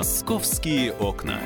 Московские окна.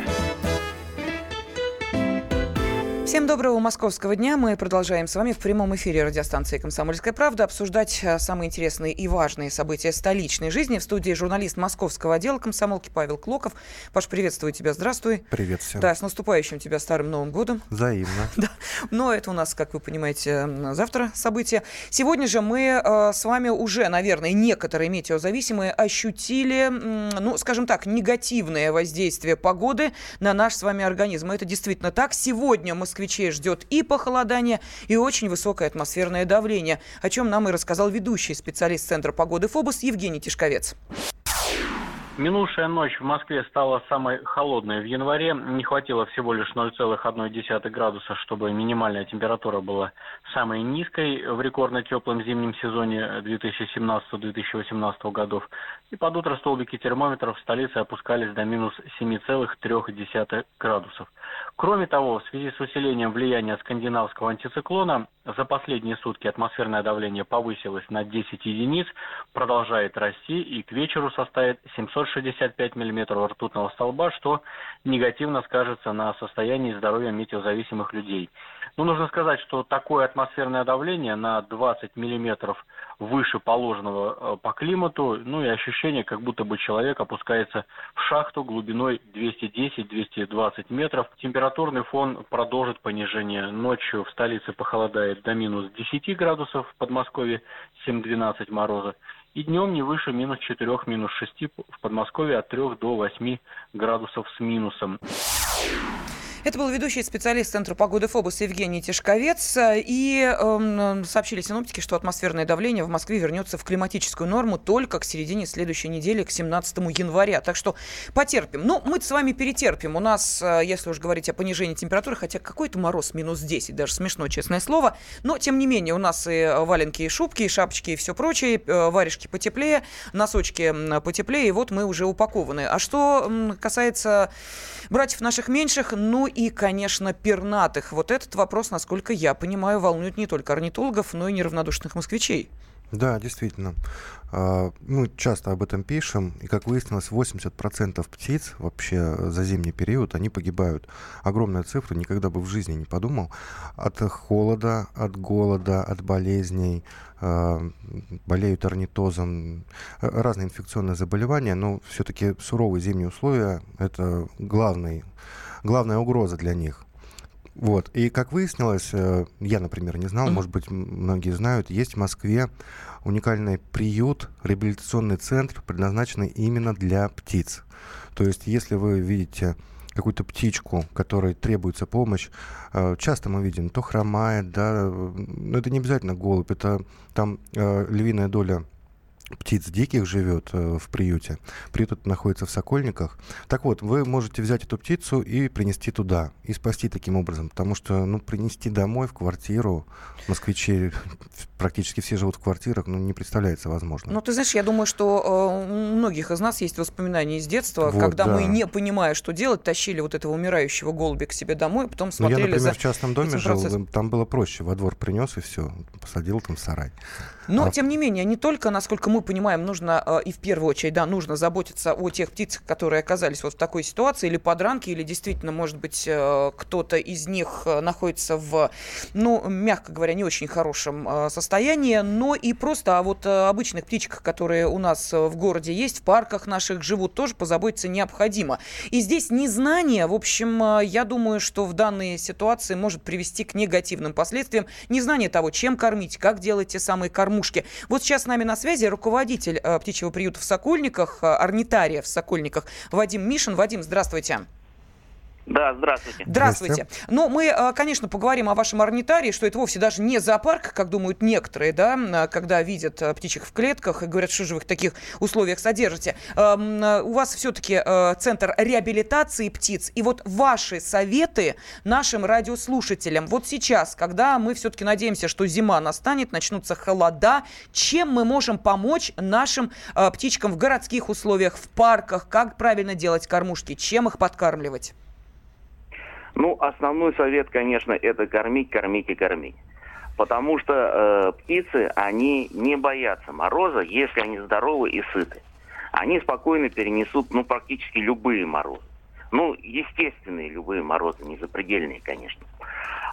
Всем доброго московского дня. Мы продолжаем с вами в прямом эфире радиостанции «Комсомольская правда» обсуждать а, самые интересные и важные события столичной жизни. В студии журналист московского отдела комсомолки Павел Клоков. Паш, приветствую тебя. Здравствуй. Привет всем. Да, с наступающим тебя Старым Новым Годом. Взаимно. Да. Но это у нас, как вы понимаете, завтра события. Сегодня же мы э, с вами уже, наверное, некоторые метеозависимые ощутили, ну, скажем так, негативное воздействие погоды на наш с вами организм. Это действительно так. Сегодня Москве москвичей ждет и похолодание, и очень высокое атмосферное давление, о чем нам и рассказал ведущий специалист Центра погоды ФОБОС Евгений Тишковец. Минувшая ночь в Москве стала самой холодной в январе. Не хватило всего лишь 0,1 градуса, чтобы минимальная температура была самой низкой в рекордно теплом зимнем сезоне 2017-2018 годов. И под утро столбики термометров в столице опускались до минус 7,3 градусов. Кроме того, в связи с усилением влияния скандинавского антициклона, за последние сутки атмосферное давление повысилось на 10 единиц, продолжает расти и к вечеру составит 765 миллиметров ртутного столба, что негативно скажется на состоянии здоровья метеозависимых людей. Но ну, нужно сказать, что такое атмосферное давление на 20 миллиметров выше положенного э, по климату, ну и ощущение, как будто бы человек опускается в шахту глубиной 210-220 метров. Температурный фон продолжит понижение. Ночью в столице похолодает до минус 10 градусов, в Подмосковье 7-12 мороза. И днем не выше минус 4, минус 6 в Подмосковье от 3 до 8 градусов с минусом. Это был ведущий специалист Центра погоды ФОБОС Евгений Тишковец. И э, сообщили синоптики, что атмосферное давление в Москве вернется в климатическую норму только к середине следующей недели, к 17 января. Так что потерпим. Ну, мы с вами перетерпим. У нас, э, если уж говорить о понижении температуры, хотя какой-то мороз минус 10, даже смешно, честное слово. Но, тем не менее, у нас и валенки, и шубки, и шапочки, и все прочее. Э, варежки потеплее, носочки потеплее. И вот мы уже упакованы. А что касается братьев наших меньших, ну и, конечно, пернатых. Вот этот вопрос, насколько я понимаю, волнует не только орнитологов, но и неравнодушных москвичей. Да, действительно. А, мы часто об этом пишем, и, как выяснилось, 80% птиц вообще за зимний период, они погибают. Огромная цифра, никогда бы в жизни не подумал. От холода, от голода, от болезней, а, болеют орнитозом, разные инфекционные заболевания, но все-таки суровые зимние условия — это главный, главная угроза для них. Вот. И как выяснилось, э, я, например, не знал, mm-hmm. может быть, многие знают, есть в Москве уникальный приют, реабилитационный центр, предназначенный именно для птиц. То есть, если вы видите какую-то птичку, которой требуется помощь, э, часто мы видим, то хромает, да, но это не обязательно голубь, это там э, львиная доля птиц диких живет э, в приюте. Приют этот находится в Сокольниках. Так вот, вы можете взять эту птицу и принести туда, и спасти таким образом. Потому что, ну, принести домой в квартиру, москвичи практически все живут в квартирах, ну, не представляется возможно. Ну, ты знаешь, я думаю, что э, у многих из нас есть воспоминания из детства, вот, когда да. мы, не понимая, что делать, тащили вот этого умирающего голубя к себе домой, потом смотрели ну, я, например, за в частном доме жил, процесс. там было проще. Во двор принес и все, посадил там сарай. Но, а... тем не менее, не только, насколько мы понимаем, нужно э, и в первую очередь, да, нужно заботиться о тех птицах, которые оказались вот в такой ситуации, или подранки, или действительно, может быть, э, кто-то из них э, находится в, ну, мягко говоря, не очень хорошем состоянии, но и просто о вот обычных птичках, которые у нас в городе есть, в парках наших живут, тоже позаботиться необходимо. И здесь незнание, в общем, я думаю, что в данной ситуации может привести к негативным последствиям. Незнание того, чем кормить, как делать те самые кормушки. Вот сейчас с нами на связи руководитель руководитель э, птичьего приюта в Сокольниках, э, орнитария в Сокольниках Вадим Мишин. Вадим, здравствуйте. Да, здравствуйте. Здравствуйте. Ну, мы, э, конечно, поговорим о вашем орнитарии, что это вовсе даже не зоопарк, как думают некоторые, да, когда видят птичек в клетках и говорят, что же вы в таких условиях содержите. Эм, у вас все-таки центр реабилитации птиц. И вот ваши советы нашим радиослушателям. Вот сейчас, когда мы все-таки надеемся, что зима настанет, начнутся холода, чем мы можем помочь нашим э, птичкам в городских условиях, в парках, как правильно делать кормушки, чем их подкармливать? Ну, основной совет, конечно, это кормить, кормить и кормить. Потому что э, птицы, они не боятся мороза, если они здоровы и сыты. они спокойно перенесут, ну, практически любые морозы. Ну, естественные любые морозы, не запредельные, конечно.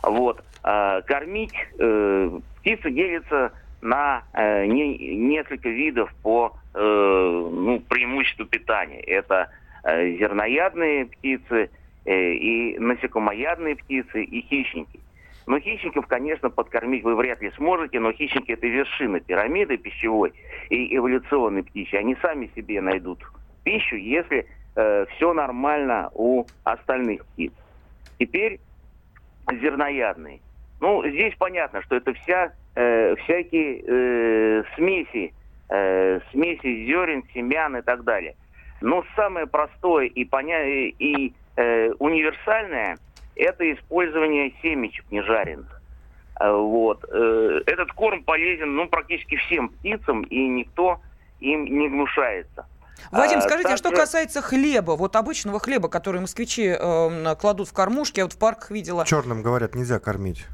Вот. Э, кормить э, птицы делятся на э, не, несколько видов по э, ну, преимуществу питания. Это э, зерноядные птицы, и насекомоядные птицы, и хищники. Но хищников, конечно, подкормить вы вряд ли сможете, но хищники это вершина пирамиды пищевой и эволюционной птичьей. Они сами себе найдут пищу, если э, все нормально у остальных птиц. Теперь зерноядные. Ну, здесь понятно, что это вся, э, всякие э, смеси, э, смеси зерен, семян и так далее. Но самое простое и, поня... и э, универсальное – это использование семечек нежаренных. Э, вот. Э, этот корм полезен ну, практически всем птицам, и никто им не гнушается. Вадим, а, скажите, а, также... а что касается хлеба, вот обычного хлеба, который москвичи э, кладут в кормушки, я вот в парках видела. Черным, говорят, нельзя кормить.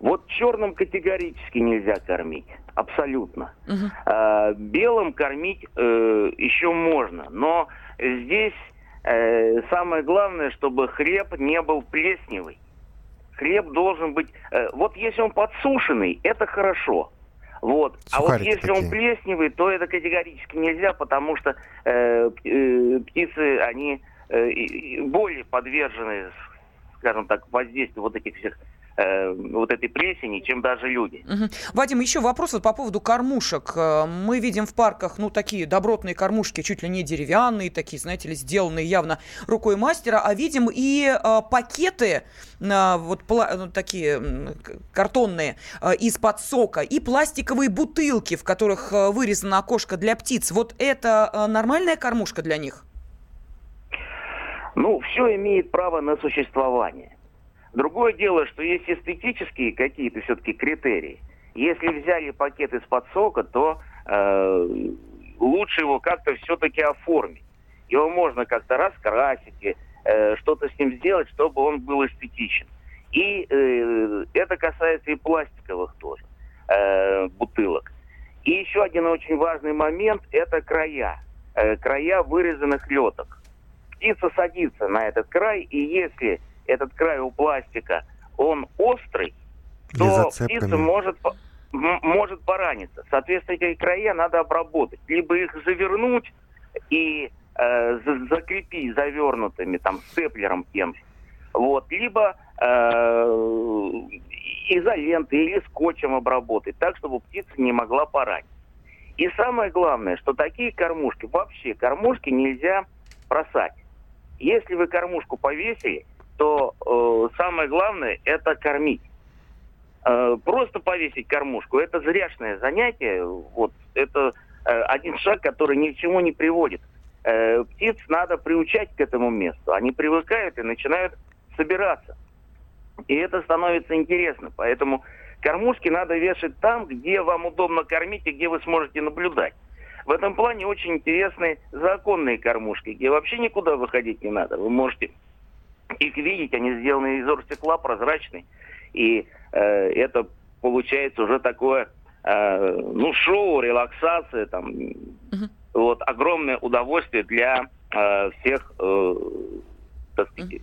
Вот черным категорически нельзя кормить, абсолютно. Угу. А, белым кормить э, еще можно, но здесь э, самое главное, чтобы хлеб не был плесневый. Хлеб должен быть... Э, вот если он подсушенный, это хорошо. Вот. а вот если такие. он плесневый, то это категорически нельзя, потому что э, э, птицы, они э, более подвержены, скажем так, воздействию вот этих всех э, вот этой плесени, чем даже люди. Угу. Вадим, еще вопрос вот по поводу кормушек. Э, мы видим в парках, ну, такие добротные кормушки, чуть ли не деревянные, такие, знаете ли, сделанные явно рукой мастера, а видим и э, пакеты, э, вот пла- ну, такие э, картонные, э, из-под сока, и пластиковые бутылки, в которых э, вырезано окошко для птиц. Вот это э, нормальная кормушка для них? Ну, все имеет право на существование. Другое дело, что есть эстетические какие-то все-таки критерии. Если взяли пакет из-под сока, то э, лучше его как-то все-таки оформить. Его можно как-то раскрасить, э, что-то с ним сделать, чтобы он был эстетичен. И э, это касается и пластиковых тоже э, бутылок. И еще один очень важный момент – это края. Э, края вырезанных леток. Птица садится на этот край, и если этот край у пластика, он острый, то птица может, может пораниться. Соответственно, эти края надо обработать. Либо их завернуть и э, закрепить завернутыми, там, степлером тем вот, либо э, изолентой или скотчем обработать, так, чтобы птица не могла поранить. И самое главное, что такие кормушки, вообще кормушки нельзя бросать. Если вы кормушку повесили, то э, самое главное это кормить. Э, просто повесить кормушку это зряшное занятие. Вот это э, один шаг, который ни к чему не приводит. Э, птиц надо приучать к этому месту. Они привыкают и начинают собираться. И это становится интересно. Поэтому кормушки надо вешать там, где вам удобно кормить и где вы сможете наблюдать. В этом плане очень интересны законные кормушки, где вообще никуда выходить не надо. Вы можете их видеть, они сделаны из оргстекла, прозрачные. И э, это получается уже такое, э, ну, шоу, релаксация, там, uh-huh. вот, огромное удовольствие для э, всех, э, так сказать,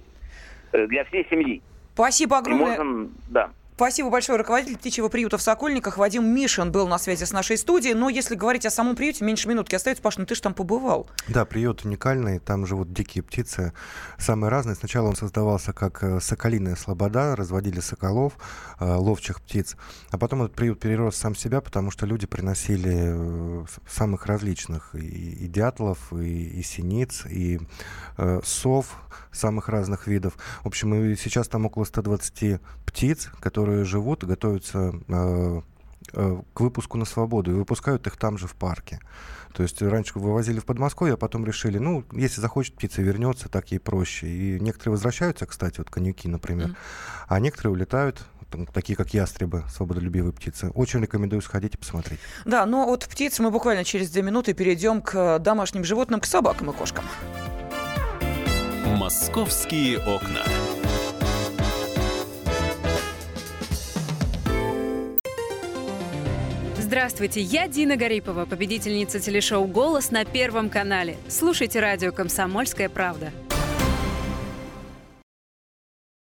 uh-huh. для всей семьи. Спасибо огромное. И можно, да. Спасибо большое. Руководитель птичьего приюта в Сокольниках Вадим Мишин был на связи с нашей студией. Но если говорить о самом приюте, меньше минутки остается. Паш, ну ты же там побывал. Да, приют уникальный. Там живут дикие птицы, самые разные. Сначала он создавался как э, соколиная слобода, разводили соколов, э, ловчих птиц. А потом этот приют перерос сам себя, потому что люди приносили э, самых различных и, и дятлов, и, и синиц, и э, сов самых разных видов. В общем, и сейчас там около 120 птиц, которые живут и готовятся э, э, к выпуску на свободу и выпускают их там же в парке. То есть раньше вывозили в Подмосковье, а потом решили, ну, если захочет птица вернется, так ей проще. И некоторые возвращаются, кстати, вот конюки, например, mm. а некоторые улетают такие как ястребы, свободолюбивые птицы. Очень рекомендую сходить и посмотреть. Да, но от птиц мы буквально через две минуты перейдем к домашним животным, к собакам и кошкам. Московские окна. Здравствуйте, я Дина Гарипова, победительница телешоу «Голос» на Первом канале. Слушайте радио «Комсомольская правда».